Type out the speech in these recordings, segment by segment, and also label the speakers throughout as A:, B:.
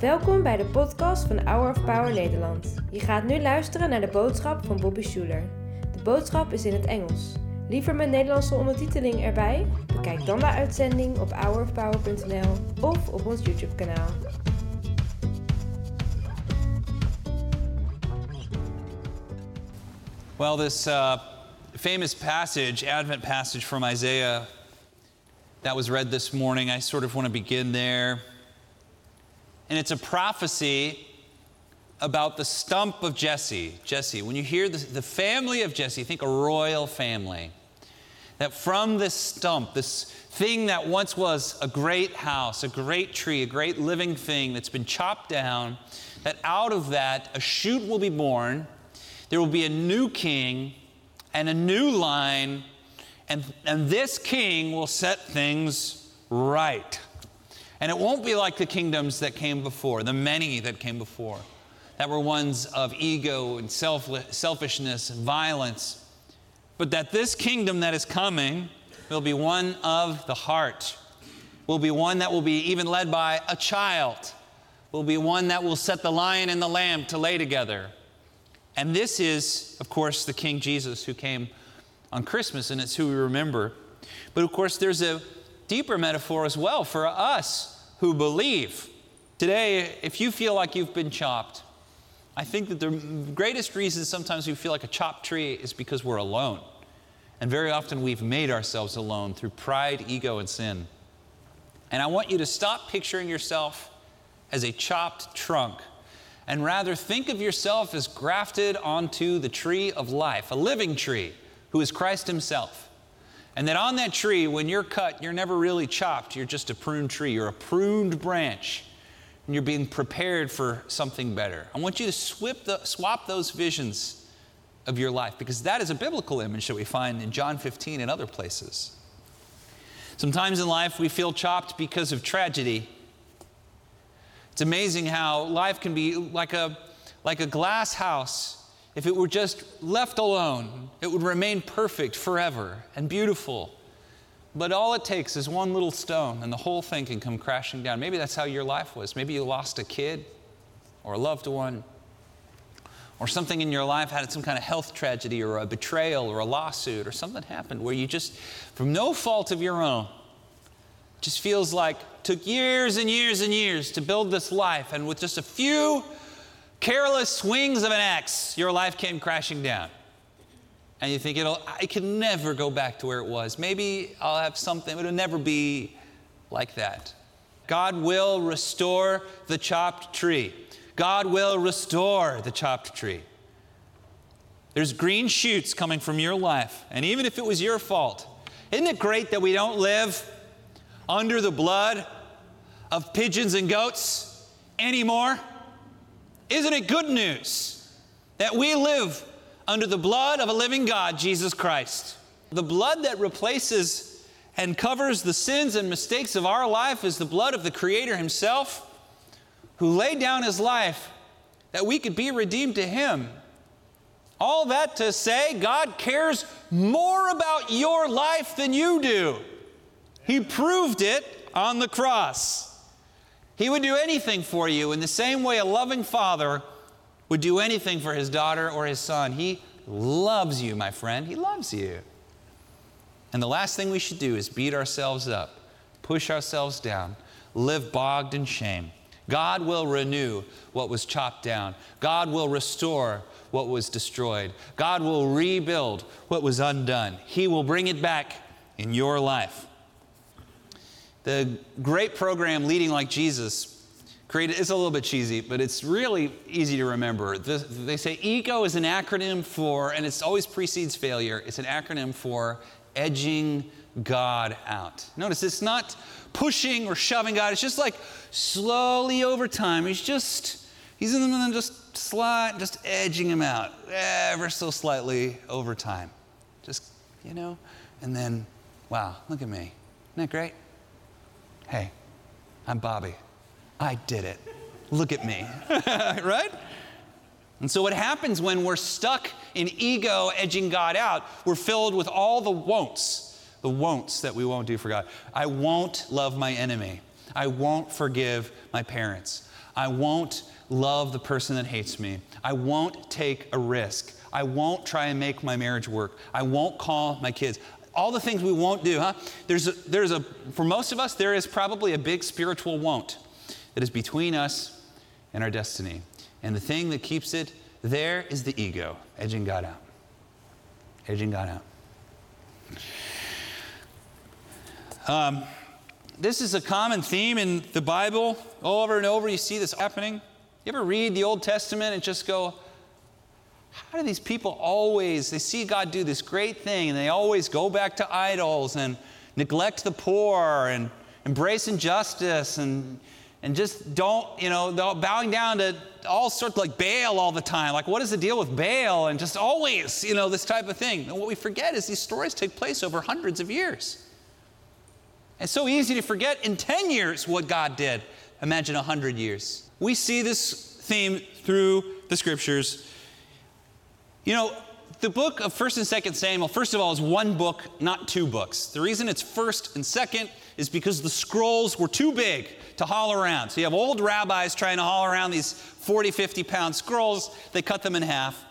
A: Welkom bij de podcast van Hour of Power Nederland. Je gaat nu luisteren naar de boodschap van Bobby Schuler. De boodschap is in het Engels. Liever met Nederlandse ondertiteling erbij? Bekijk dan de uitzending op hourofpower.nl of op ons YouTube kanaal.
B: Well, this uh, famous passage, Advent passage from Isaiah, that was read this morning, I sort of want to begin there. And it's a prophecy about the stump of Jesse. Jesse, when you hear the, the family of Jesse, think a royal family. That from this stump, this thing that once was a great house, a great tree, a great living thing that's been chopped down, that out of that a shoot will be born there will be a new king and a new line, and, and this king will set things right. And it won't be like the kingdoms that came before, the many that came before, that were ones of ego and self, selfishness and violence. But that this kingdom that is coming will be one of the heart, will be one that will be even led by a child, will be one that will set the lion and the lamb to lay together and this is, of course, the King Jesus who came on Christmas, and it's who we remember. But of course, there's a deeper metaphor as well for us who believe. Today, if you feel like you've been chopped, I think that the greatest reason sometimes we feel like a chopped tree is because we're alone. And very often we've made ourselves alone through pride, ego, and sin. And I want you to stop picturing yourself as a chopped trunk and rather think of yourself as grafted onto the tree of life, a living tree, who is Christ Himself. And that on that tree, when you're cut, you're never really chopped. You're just a pruned tree. You're a pruned branch. And you're being prepared for something better. I want you to the, swap those visions of your life because that is a biblical image that we find in John 15 and other places. Sometimes in life we feel chopped because of tragedy it's amazing how life can be like a, like a glass house. If it were just left alone, it would remain perfect forever and beautiful. But all it takes is one little stone, and the whole thing can come crashing down. Maybe that's how your life was. Maybe you lost a kid or a loved one, or something in your life had some kind of health tragedy, or a betrayal, or a lawsuit, or something happened where you just, from no fault of your own, just feels like took years and years and years to build this life, and with just a few careless swings of an axe, your life came crashing down. And you think it'll I can never go back to where it was. Maybe I'll have something, but it'll never be like that. God will restore the chopped tree. God will restore the chopped tree. There's green shoots coming from your life, and even if it was your fault, isn't it great that we don't live under the blood of pigeons and goats anymore? Isn't it good news that we live under the blood of a living God, Jesus Christ? The blood that replaces and covers the sins and mistakes of our life is the blood of the Creator Himself, who laid down His life that we could be redeemed to Him. All that to say, God cares more about your life than you do. He proved it on the cross. He would do anything for you in the same way a loving father would do anything for his daughter or his son. He loves you, my friend. He loves you. And the last thing we should do is beat ourselves up, push ourselves down, live bogged in shame. God will renew what was chopped down. God will restore what was destroyed. God will rebuild what was undone. He will bring it back in your life. The great program Leading Like Jesus created, it's a little bit cheesy, but it's really easy to remember. The, they say EGO is an acronym for, and it always precedes failure, it's an acronym for edging God out. Notice it's not pushing or shoving God, it's just like slowly over time. He's just, he's in the just slide, just edging him out ever so slightly over time. Just, you know, and then, wow, look at me. Isn't that great? Hey, I'm Bobby. I did it. Look at me. right? And so, what happens when we're stuck in ego edging God out, we're filled with all the won'ts, the won'ts that we won't do for God. I won't love my enemy. I won't forgive my parents. I won't love the person that hates me. I won't take a risk. I won't try and make my marriage work. I won't call my kids. All the things we won't do, huh? There's a, there's a, for most of us, there is probably a big spiritual won't that is between us and our destiny. And the thing that keeps it there is the ego, edging God out. Edging God out. Um, this is a common theme in the Bible. Over and over, you see this happening. You ever read the Old Testament and just go, how do these people always, they see God do this great thing and they always go back to idols and neglect the poor and embrace injustice and, and just don't, you know, bowing down to all sorts like Baal all the time. Like, what is the deal with Baal? And just always, you know, this type of thing. And what we forget is these stories take place over hundreds of years. It's so easy to forget in 10 years what God did. Imagine 100 years. We see this theme through the scriptures. You know, the book of 1st and 2nd Samuel, first of all, is one book, not two books. The reason it's 1st and 2nd is because the scrolls were too big to haul around. So you have old rabbis trying to haul around these 40, 50 pound scrolls. They cut them in half.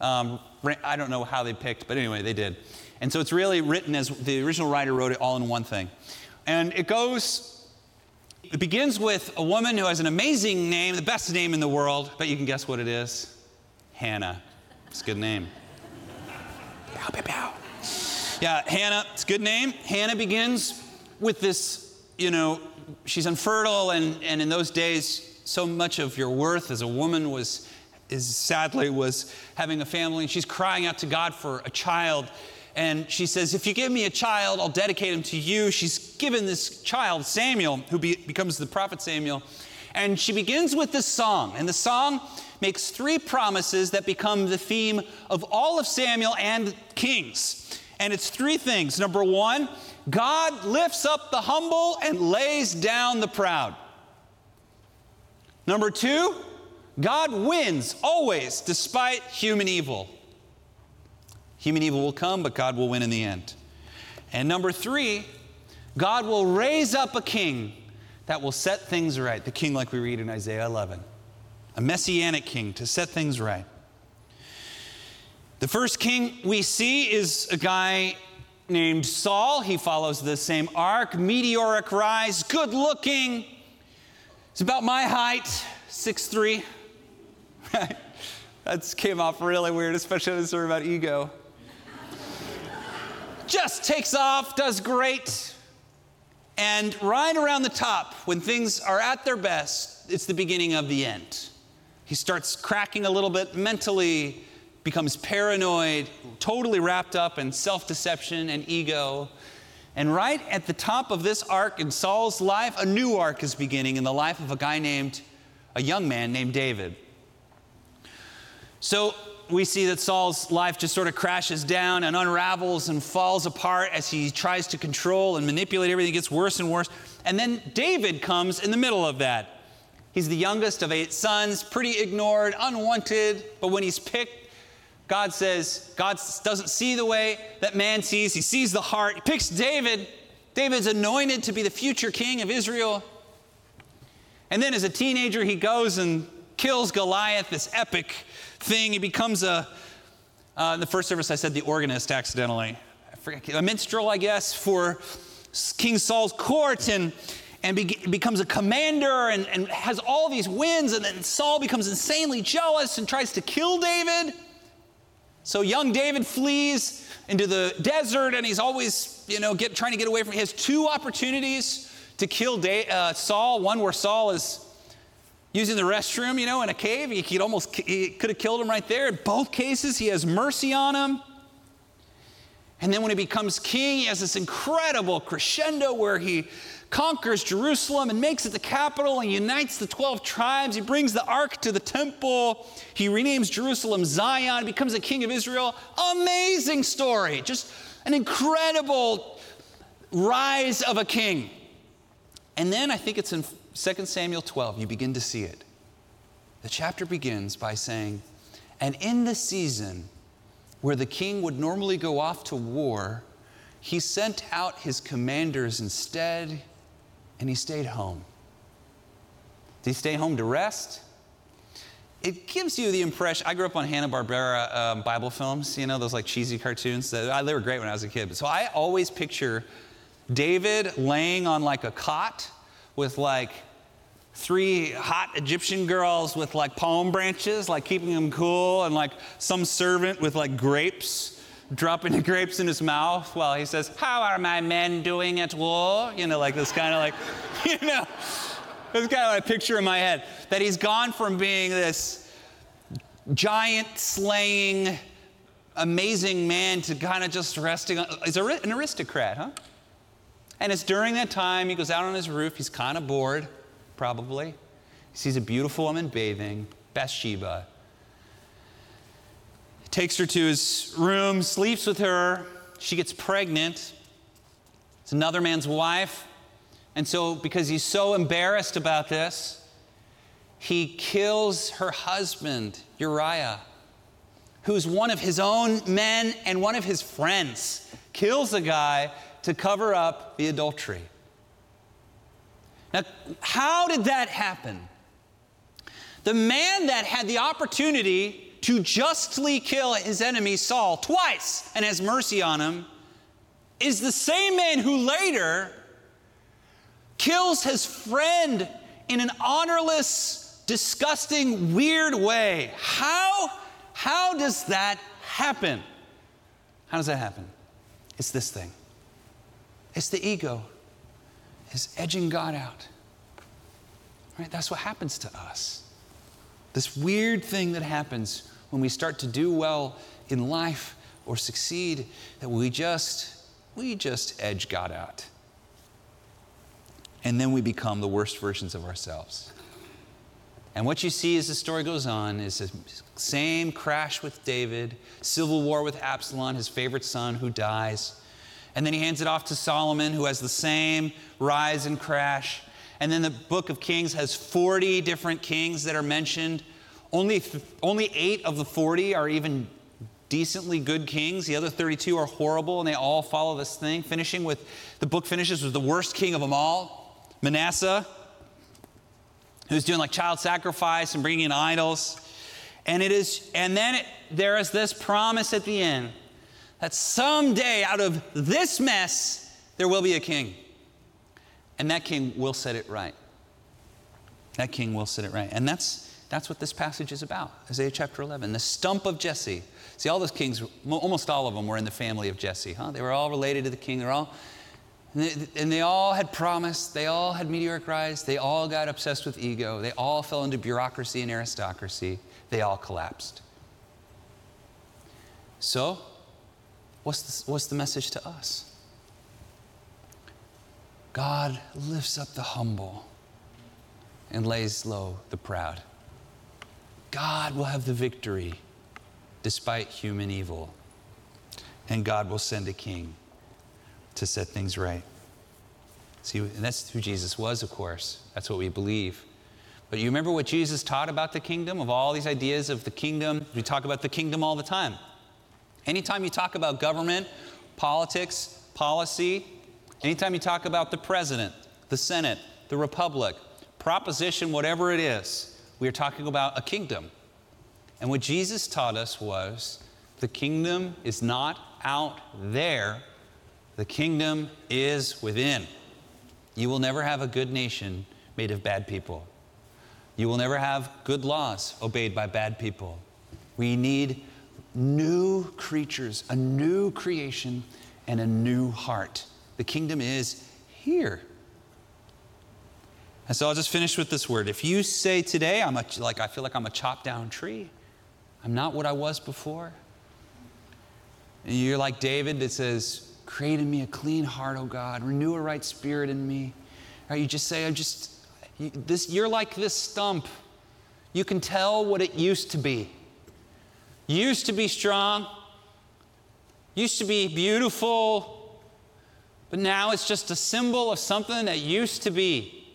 B: Um, I don't know how they picked, but anyway, they did. And so it's really written as the original writer wrote it all in one thing. And it goes, it begins with a woman who has an amazing name, the best name in the world, but you can guess what it is Hannah. It's a good name. Pow, pow, pow. Yeah, Hannah, it's a good name. Hannah begins with this, you know, she's infertile, and, and in those days, so much of your worth as a woman was, is sadly, was having a family. And she's crying out to God for a child and she says, If you give me a child, I'll dedicate him to you. She's given this child, Samuel, who be, becomes the prophet Samuel. And she begins with this song. And the song makes three promises that become the theme of all of Samuel and Kings. And it's three things. Number one, God lifts up the humble and lays down the proud. Number two, God wins always despite human evil. Human evil will come, but God will win in the end. And number three, God will raise up a king that will set things right. The king, like we read in Isaiah 11, a messianic king to set things right. The first king we see is a guy named Saul. He follows the same arc meteoric rise, good looking. It's about my height, six three. that came off really weird, especially the story about ego just takes off, does great. And right around the top, when things are at their best, it's the beginning of the end. He starts cracking a little bit mentally, becomes paranoid, totally wrapped up in self deception and ego. And right at the top of this arc in Saul's life, a new arc is beginning in the life of a guy named, a young man named David. So we see that Saul's life just sort of crashes down and unravels and falls apart as he tries to control and manipulate everything. It gets worse and worse. And then David comes in the middle of that. He's the youngest of eight sons, pretty ignored, unwanted, but when he's picked, God says, God doesn't see the way that man sees. He sees the heart. He picks David. David's anointed to be the future king of Israel. And then as a teenager, he goes and kills Goliath, this epic thing. He becomes a, uh, in the first service, I said the organist accidentally. I forget, a minstrel, I guess, for King Saul's court and, and be, becomes a commander and, and has all these wins. And then Saul becomes insanely jealous and tries to kill David. So young David flees into the desert and he's always, you know, get, trying to get away from. He has two opportunities to kill da- uh, Saul. One where Saul is using the restroom, you know, in a cave. He could almost he could have killed him right there. In both cases, he has mercy on him. And then when he becomes king, he has this incredible crescendo where he conquers Jerusalem and makes it the capital and unites the 12 tribes. He brings the ark to the temple. He renames Jerusalem Zion, becomes a king of Israel. Amazing story. Just an incredible rise of a king. And then I think it's in 2 Samuel 12, you begin to see it. The chapter begins by saying, And in the season where the king would normally go off to war, he sent out his commanders instead. And he stayed home. Did he stay home to rest? It gives you the impression. I grew up on Hanna Barbera um, Bible films, you know, those like cheesy cartoons. That, they were great when I was a kid. So I always picture David laying on like a cot with like three hot Egyptian girls with like palm branches, like keeping him cool, and like some servant with like grapes, dropping the grapes in his mouth while he says, How are my men doing at war? You know, like this kind of like, you know, that's kind of what I picture in my head. That he's gone from being this giant slaying, amazing man to kind of just resting on, he's an aristocrat, huh? And it's during that time he goes out on his roof, he's kind of bored probably. He sees a beautiful woman bathing, Bathsheba. Takes her to his room, sleeps with her. She gets pregnant. It's another man's wife. And so, because he's so embarrassed about this, he kills her husband, Uriah, who's one of his own men and one of his friends. Kills a guy to cover up the adultery. Now, how did that happen? The man that had the opportunity to justly kill his enemy Saul twice and has mercy on him is the same man who later kills his friend in an honorless, disgusting, weird way. How, how does that happen? How does that happen? It's this thing it's the ego is edging God out. Right? That's what happens to us. This weird thing that happens when we start to do well in life or succeed that we just we just edge God out. And then we become the worst versions of ourselves. And what you see as the story goes on is the same crash with David, civil war with Absalom, his favorite son, who dies. And then he hands it off to Solomon, who has the same rise and crash. And then the book of Kings has 40 different kings that are mentioned. Only, only eight of the 40 are even decently good kings. The other 32 are horrible, and they all follow this thing. Finishing with the book finishes with the worst king of them all, Manasseh, who's doing like child sacrifice and bringing in idols. And it is, and then it, there is this promise at the end that someday out of this mess, there will be a king. And that king will set it right. That king will set it right. And that's, that's what this passage is about Isaiah chapter 11. The stump of Jesse. See, all those kings, almost all of them were in the family of Jesse, huh? They were all related to the king. They're all, and they, and they all had promise. They all had meteoric rise. They all got obsessed with ego. They all fell into bureaucracy and aristocracy. They all collapsed. So, What's the, what's the message to us? God lifts up the humble and lays low the proud. God will have the victory despite human evil. And God will send a king to set things right. See, and that's who Jesus was, of course. That's what we believe. But you remember what Jesus taught about the kingdom, of all these ideas of the kingdom? We talk about the kingdom all the time. Anytime you talk about government, politics, policy, anytime you talk about the president, the Senate, the republic, proposition, whatever it is, we are talking about a kingdom. And what Jesus taught us was the kingdom is not out there, the kingdom is within. You will never have a good nation made of bad people. You will never have good laws obeyed by bad people. We need new creatures, a new creation, and a new heart. The kingdom is here. And so I'll just finish with this word. If you say today, I'm a, like I feel like I'm a chopped down tree, I'm not what I was before. And you're like David that says, Create in me a clean heart, O God, renew a right spirit in me. Right? You just say, I'm just you, this, you're like this stump. You can tell what it used to be used to be strong, used to be beautiful, but now it's just a symbol of something that used to be.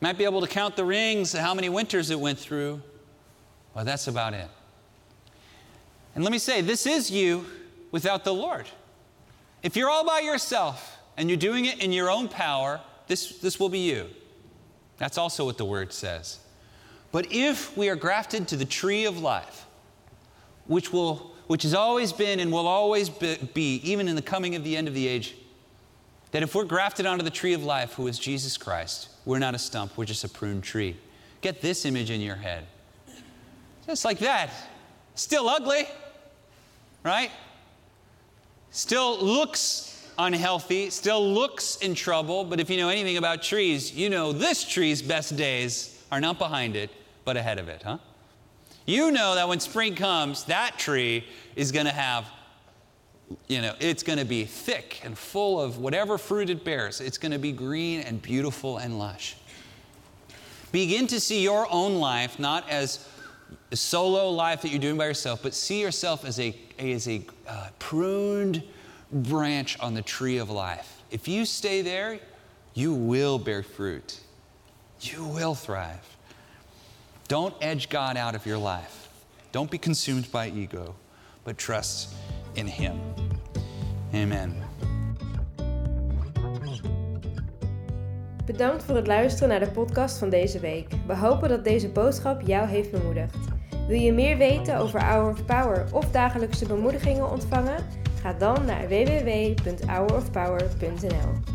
B: Might be able to count the rings, how many winters it went through. Well, that's about it. And let me say, this is you without the Lord. If you're all by yourself and you're doing it in your own power, this, this will be you. That's also what the word says. But if we are grafted to the tree of life, which, will, which has always been and will always be, even in the coming of the end of the age, that if we're grafted onto the tree of life, who is Jesus Christ, we're not a stump, we're just a pruned tree. Get this image in your head. Just like that. Still ugly, right? Still looks unhealthy, still looks in trouble, but if you know anything about trees, you know this tree's best days are not behind it, but ahead of it, huh? You know that when spring comes, that tree is going to have you know, it's going to be thick and full of whatever fruit it bears. It's going to be green and beautiful and lush. Begin to see your own life not as a solo life that you're doing by yourself, but see yourself as a, as a uh, pruned branch on the tree of life. If you stay there, you will bear fruit. You will thrive. Don't edge God out of your life. Don't be consumed by ego, but trust in Him. Amen.
A: Bedankt voor het luisteren naar de podcast van deze week. We hopen dat deze boodschap jou heeft bemoedigd. Wil je meer weten over Hour of Power of dagelijkse bemoedigingen ontvangen? Ga dan naar www.hourofpower.nl.